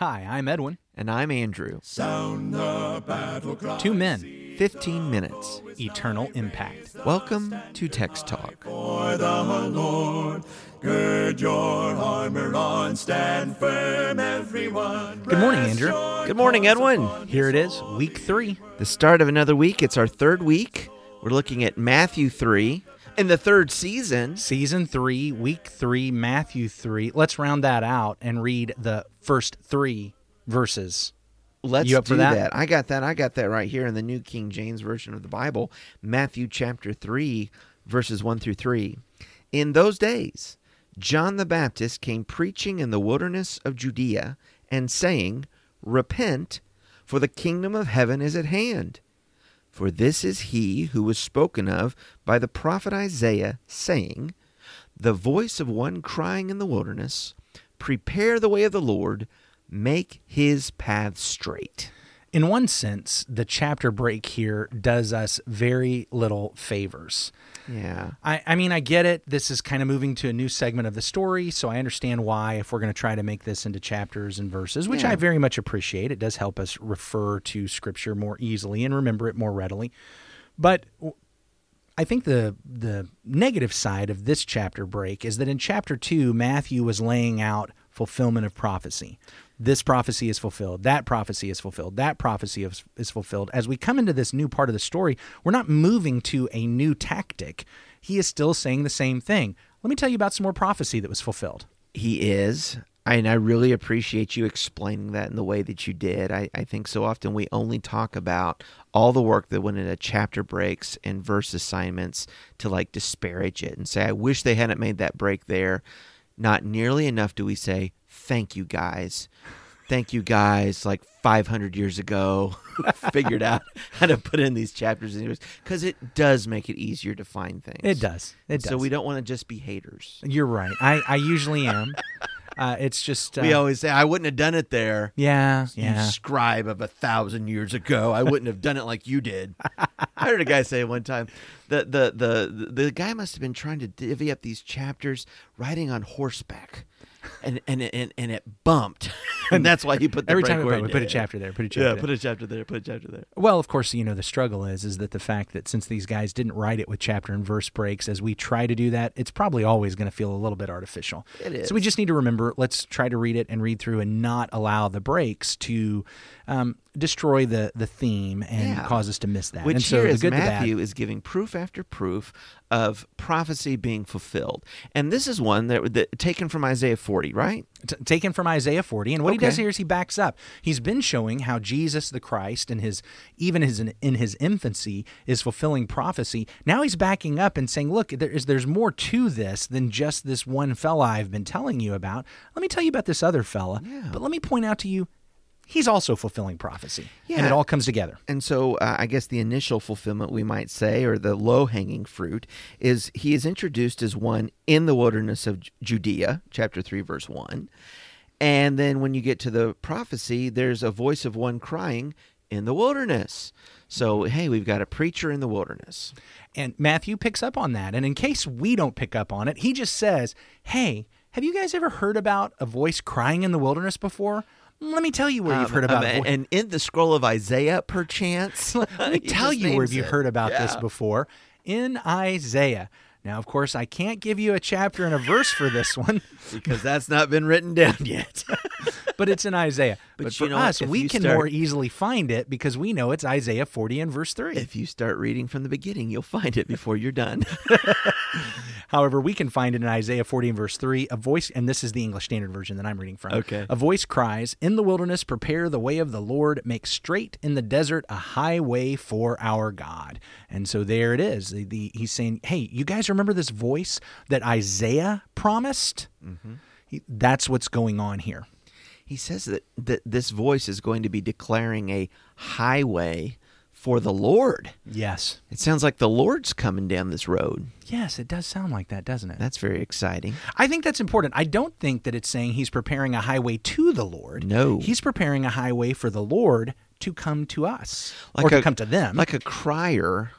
Hi, I'm Edwin. And I'm Andrew. Sound the battle cry. Two men, 15 minutes. eternal impact. Welcome to Text Talk. For the Lord, gird your armor on, stand firm, everyone. Good morning, Andrew. Good morning, Edwin. Here it is, week three. The start of another week. It's our third week. We're looking at Matthew 3 in the third season. Season three, week three, Matthew three. Let's round that out and read the first three verses. Let's You up for do that? I got that. I got that right here in the New King James Version of the Bible, Matthew chapter 3, verses 1 through 3. In those days, John the Baptist came preaching in the wilderness of Judea and saying, Repent, for the kingdom of heaven is at hand. For this is he who was spoken of by the prophet Isaiah, saying, The voice of one crying in the wilderness, Prepare the way of the Lord, make his path straight. In one sense, the chapter break here does us very little favors. Yeah. I, I mean, I get it. This is kind of moving to a new segment of the story, so I understand why if we're going to try to make this into chapters and verses, which Yeah. I very much appreciate. It does help us refer to scripture more easily and remember it more readily. But I think the the negative side of this chapter break is that in chapter 2 Matthew was laying out fulfillment of prophecy. This prophecy is fulfilled. That prophecy is fulfilled. That prophecy is, is fulfilled. As we come into this new part of the story, we're not moving to a new tactic. He is still saying the same thing. Let me tell you about some more prophecy that was fulfilled. He is. And I really appreciate you explaining that in the way that you did. I, I think so often we only talk about all the work that went into chapter breaks and verse assignments to like disparage it and say, I wish they hadn't made that break there. Not nearly enough do we say, thank you guys. Thank you guys, like 500 years ago, figured out how to put in these chapters because it does make it easier to find things. It does. It does. So we don't want to just be haters. You're right. I, I usually am. Uh, it's just. Uh, We always say, I wouldn't have done it there. yeah, You yeah. scribe of a thousand years ago. I wouldn't have done it like you did. I heard a guy say one time the the the the guy must have been trying to divvy up these chapters riding on horseback. And and and, and it bumped. And that's why he put the Every break time we put, we put a chapter there, put a chapter Yeah, there. put a chapter there, put a chapter there. Well, of course, you know the struggle is is that the fact that since these guys didn't write it with chapter and verse breaks, as we try to do that, it's probably always going to feel a little bit artificial. It So we just need to remember. Let's try to read it and read through, and not allow the breaks to um, destroy the the theme and Yeah. cause us to miss that. Which and so here is good, the bad. Matthew is giving proof after proof of prophecy being fulfilled, and this is one that, that taken from Isaiah forty, right? T- taken from Isaiah 40. And what he does here is he backs up. He's been showing how Jesus the Christ and his even his in his infancy is fulfilling prophecy. Now he's backing up and saying, "Look, there is there's more to this than just this one fella I've been telling you about. Let me tell you about this other fella. Yeah. But let me point out to you he's also fulfilling prophecy. And it all comes together. And so, uh, I guess the initial fulfillment, we might say, or the low hanging fruit, is he is introduced as one in the wilderness of Judea, chapter 3, verse 1. And then when you get to the prophecy, there's a voice of one crying in the wilderness. So, hey, we've got a preacher in the wilderness. And Matthew picks up on that. And in case we don't pick up on it, he just says, Hey, have you guys ever heard about a voice crying in the wilderness before? Let me tell you where you've Um, heard about um, vo- and in the scroll of Isaiah, perchance. Let me tell you where you've heard about this before. In Isaiah. Now, of course, I can't give you a chapter and a verse for this one, Because that's not been written down yet. but it's in Isaiah. But, But for you know us, we can start- more easily find it because we know it's Isaiah 40 and verse 3. if you start reading from the beginning, you'll find it before you're done. However, we can find it in Isaiah 40 and verse 3. A voice, and this is the English Standard Version that I'm reading from. Okay. A voice cries, In the wilderness, prepare the way of the Lord, make straight in the desert a highway for our God. And so there it is. The, the, he's saying, Hey, you guys remember this voice that Isaiah promised? Mm-hmm. He, that's what's going on here. he says that, that this voice is going to be declaring a highway for the Lord. Yes. It sounds like the Lord's coming down this road. Yes, it does sound like that, doesn't it? That's very exciting. I think that's important. I don't think that it's saying he's preparing a highway to the Lord. No. He's preparing a highway for the Lord to come to us or to a, come to them. Like a crier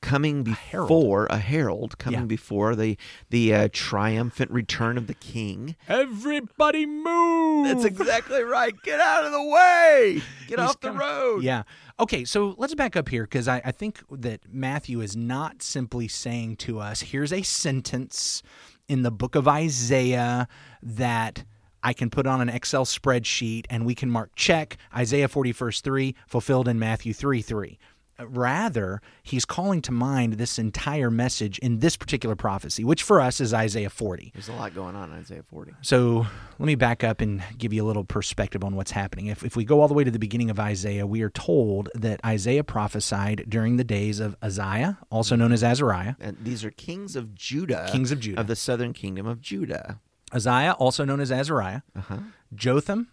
coming herald. before a herald, coming Yeah. before the the uh, triumphant return of the king. Everybody move. That's exactly right. Get out of the way. Get off the road. Yeah. Okay, so let's back up here because I, I think that Matthew is not simply saying to us, here's a sentence in the book of Isaiah that I can put on an Excel spreadsheet and we can mark check Isaiah 40, verse 3, fulfilled in Matthew 3 3. Rather, he's calling to mind this entire message in this particular prophecy, which for us is Isaiah 40. There's a lot going on in Isaiah 40. So let me back up and give you a little perspective on what's happening. If, if we go all the way to the beginning of Isaiah, we are told that Isaiah prophesied during the days of Uzziah, also known as Azariah, And these are kings of Judah. Kings of Judah. Of the southern kingdom of Judah. Uzziah, also known as Azariah, Uh-huh. Jotham,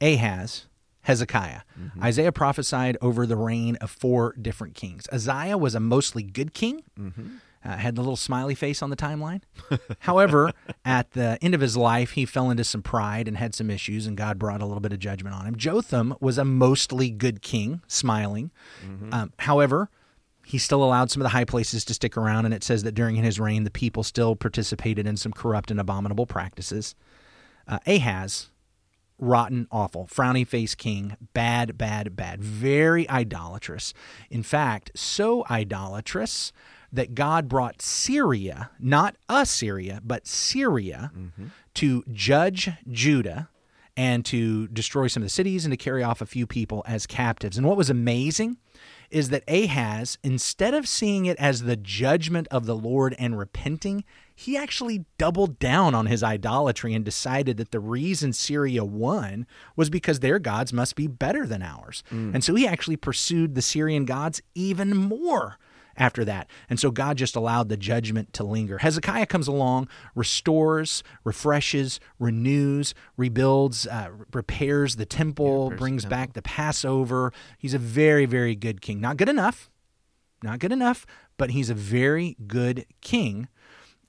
Ahaz, Hezekiah. Isaiah prophesied over the reign of four different kings. Uzziah was a mostly good king. Uh, had the little smiley face on the timeline. However, at the end of his life, he fell into some pride and had some issues, and God brought a little bit of judgment on him. Jotham was a mostly good king, smiling. Um, however, he still allowed some of the high places to stick around, and it says that during his reign, the people still participated in some corrupt and abominable practices. Uh, Ahaz, rotten, awful, frowny face king, bad, bad, bad, very idolatrous. In fact, so idolatrous that God brought Syria, not Assyria, but Syria, mm-hmm. to judge Judah and to destroy some of the cities and to carry off a few people as captives. And what was amazing is that Ahaz, instead of seeing it as the judgment of the Lord and repenting, he actually doubled down on his idolatry and decided that the reason Syria won was because their gods must be better than ours. Mm. And so he actually pursued the Syrian gods even more after that. And so God just allowed the judgment to linger. Hezekiah comes along, restores, refreshes, renews, rebuilds, uh, repairs the temple, the brings temple. back the Passover. He's a very, very good king. Not good enough, not good enough, but he's a very good king.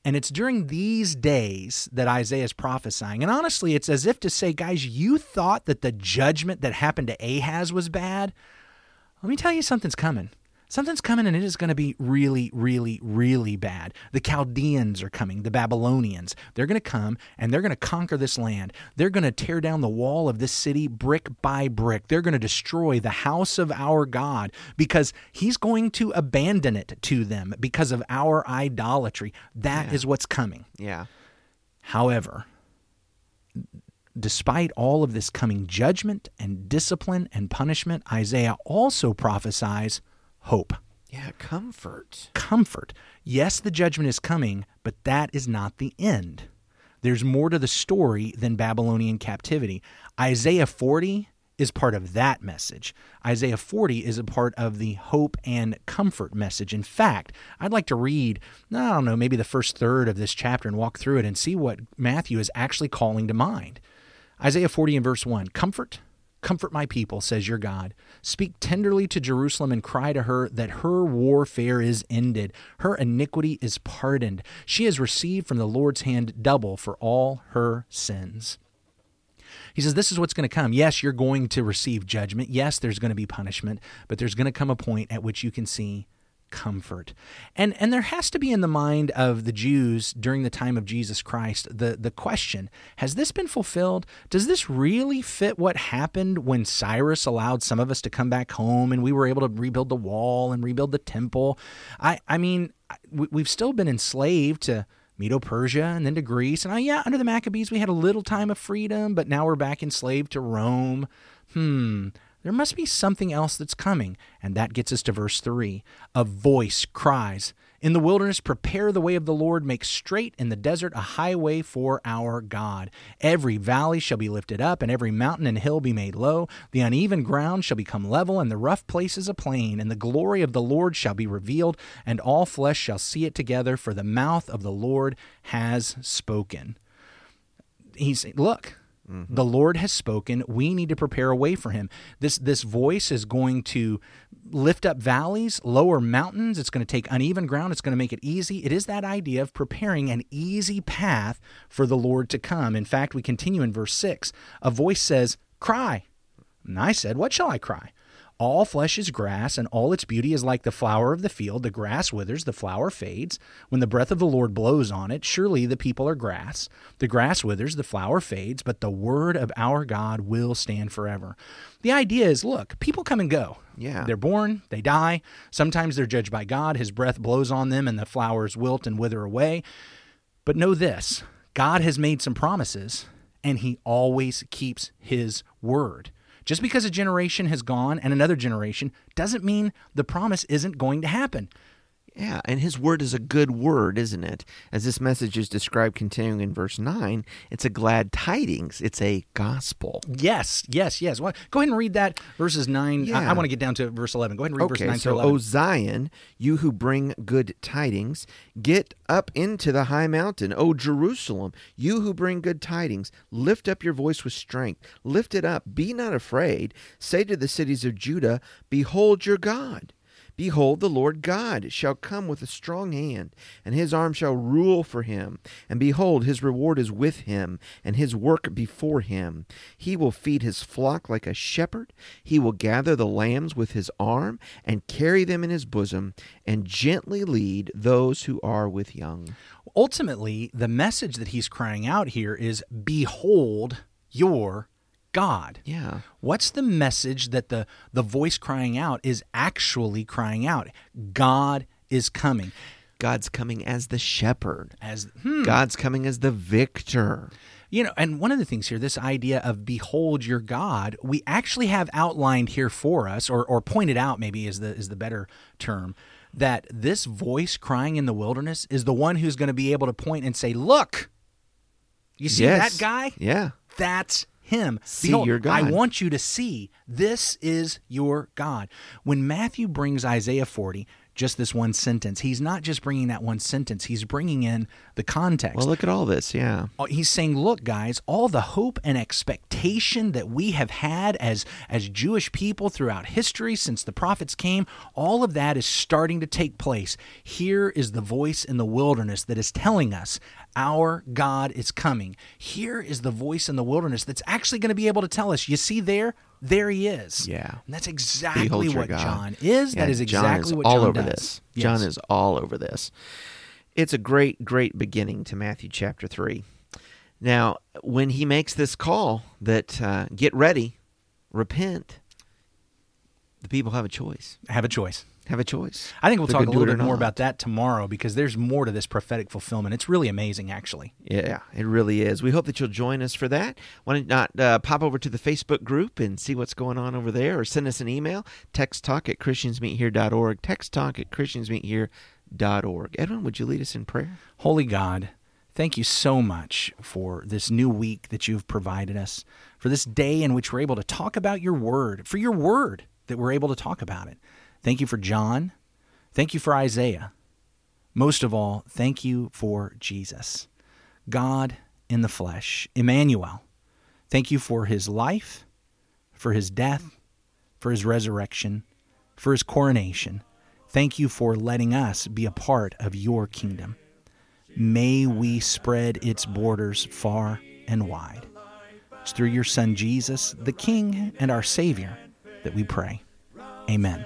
And it's during these days that Isaiah is prophesying. And honestly, it's as if to say, guys, you thought that the judgment that happened to Ahaz was bad. Let me tell you something's coming. Something's coming and it is going to be really, really, really bad. The Chaldeans are coming, the Babylonians. They're going to come and they're going to conquer this land. They're going to tear down the wall of this city brick by brick. They're going to destroy the house of our God because he's going to abandon it to them because of our idolatry. That is what's coming. Yeah. However, despite all of this coming judgment and discipline and punishment, Isaiah also prophesies hope, Yeah, comfort. comfort. Yes, the judgment is coming, but that is not the end. There's more to the story than Babylonian captivity. Isaiah 40 is part of that message. Isaiah 40 is a part of the hope and comfort message. In fact, I'd like to read, I don't know, maybe the first third of this chapter and walk through it and see what Matthew is actually calling to mind. Isaiah 40 and verse 1 Comfort, comfort my people, says your God. Speak tenderly to Jerusalem and cry to her that her warfare is ended, her iniquity is pardoned. She has received from the Lord's hand double for all her sins. He says, This is what's going to come. Yes, you're going to receive judgment. Yes, there's going to be punishment, but there's going to come a point at which you can see comfort. And and there has to be in the mind of the Jews during the time of Jesus Christ the the question, has this been fulfilled? Does this really fit what happened when Cyrus allowed some of us to come back home and we were able to rebuild the wall and rebuild the temple? I I mean, we- we've still been enslaved to Medo-Persia and then to Greece. And oh, yeah, under the Maccabees we had a little time of freedom, but now we're back enslaved to Rome. Hmm, there must be something else that's coming. And that gets us to verse 3. A voice cries, In the wilderness, prepare the way of the Lord, make straight in the desert a highway for our God. Every valley shall be lifted up, and every mountain and hill be made low. The uneven ground shall become level, and the rough places a plain. And the glory of the Lord shall be revealed, and all flesh shall see it together, for the mouth of the Lord has spoken he's look Mm-hmm. the lord has spoken. We need to prepare a way for him. This this voice is going to lift up valleys lower mountains. It's going to take uneven ground. It's going to make it easy. It is that idea of preparing an easy path for the lord to come. In fact we continue in verse 6 a voice says cry. And i said what shall i cry All flesh is grass, and all its beauty is like the flower of the field. The grass withers, the flower fades. When the breath of the Lord blows on it, surely the people are grass. The grass withers, the flower fades, but the word of our God will stand forever. The idea is look, people come and go. Yeah. They're born, they die. Sometimes they're judged by God. His breath blows on them, and the flowers wilt and wither away. But know this God has made some promises, and he always keeps his word. Just because a generation has gone and another generation doesn't mean the promise isn't going to happen. Yeah, and his word is a good word, isn't it? As this message is described continuing in verse 9, it's a glad tidings, it's a gospel. Yes, yes, yes. Well, go ahead and read that verses 9. I- Yeah. I, want to get down to verse 11. Go ahead and read verse 9 so, to 11. O Zion, you who bring good tidings, get up into the high mountain. O Jerusalem, you who bring good tidings, lift up your voice with strength. Lift it up. Be not afraid. Say to the cities of Judah, Behold your God. Behold, the Lord God shall come with a strong hand, and his arm shall rule for him. And behold, his reward is with him, and his work before him. He will feed his flock like a shepherd. He will gather the lambs with his arm, and carry them in his bosom, and gently lead those who are with young. Ultimately, the message that he's crying out here is Behold your God. Yeah. What's the message that the, the voice crying out is actually crying out? God is coming. God's coming as the shepherd. As hmm, God's coming as the victor. You know, and one of the things here, this idea of behold your God, we actually have outlined here for us, or, or pointed out maybe is the is the better term, that this voice crying in the wilderness is the one who's going to be able to point and say, Look, you see Yes. that guy? Yeah. That's him. See Behold, your God. I want you to see this is your God. When Matthew brings Isaiah 40, just this one sentence, he's not just bringing that one sentence, he's bringing in the context. Well, look at all this. Yeah. Uh, he's saying look guys all the hope and expectation that we have had as as jewish people throughout history since the prophets came all of that is starting to take place here is the voice in the wilderness that is telling us our god is coming here is the voice in the wilderness that's actually going to be able to tell us you see there there he is Yeah. and that's exactly what God. john is Yeah, that is exactly what John is what all john over does this. Yes. John is all over this. It's a great, great beginning to Matthew chapter three. Now, when he makes this call that uh, get ready, repent, the people have a choice. have a choice Have a choice. I think we'll They're talk a little bit more not. about that tomorrow because there's more to this prophetic fulfillment. It's really amazing, actually. Yeah, it really is. We hope that you'll join us for that. Why don't not uh, pop over to the Facebook group and see what's going on over there, or send us an email, text talk at christiansmeethere.org, text talk at christiansmeethere.org. Edwin, would you lead us in prayer? Holy God, thank you so much for this new week that you've provided us, for this day in which we're able to talk about your word, for your word that we're able to talk about it. Thank you for John. Thank you for Isaiah. Most of all, thank you for Jesus, God in the flesh, Emmanuel. Thank you for his life, for his death, for his resurrection, for his coronation. Thank you for letting us be a part of your kingdom. May we spread its borders far and wide. It's through your Son Jesus, the King and our Savior, that we pray. Amen.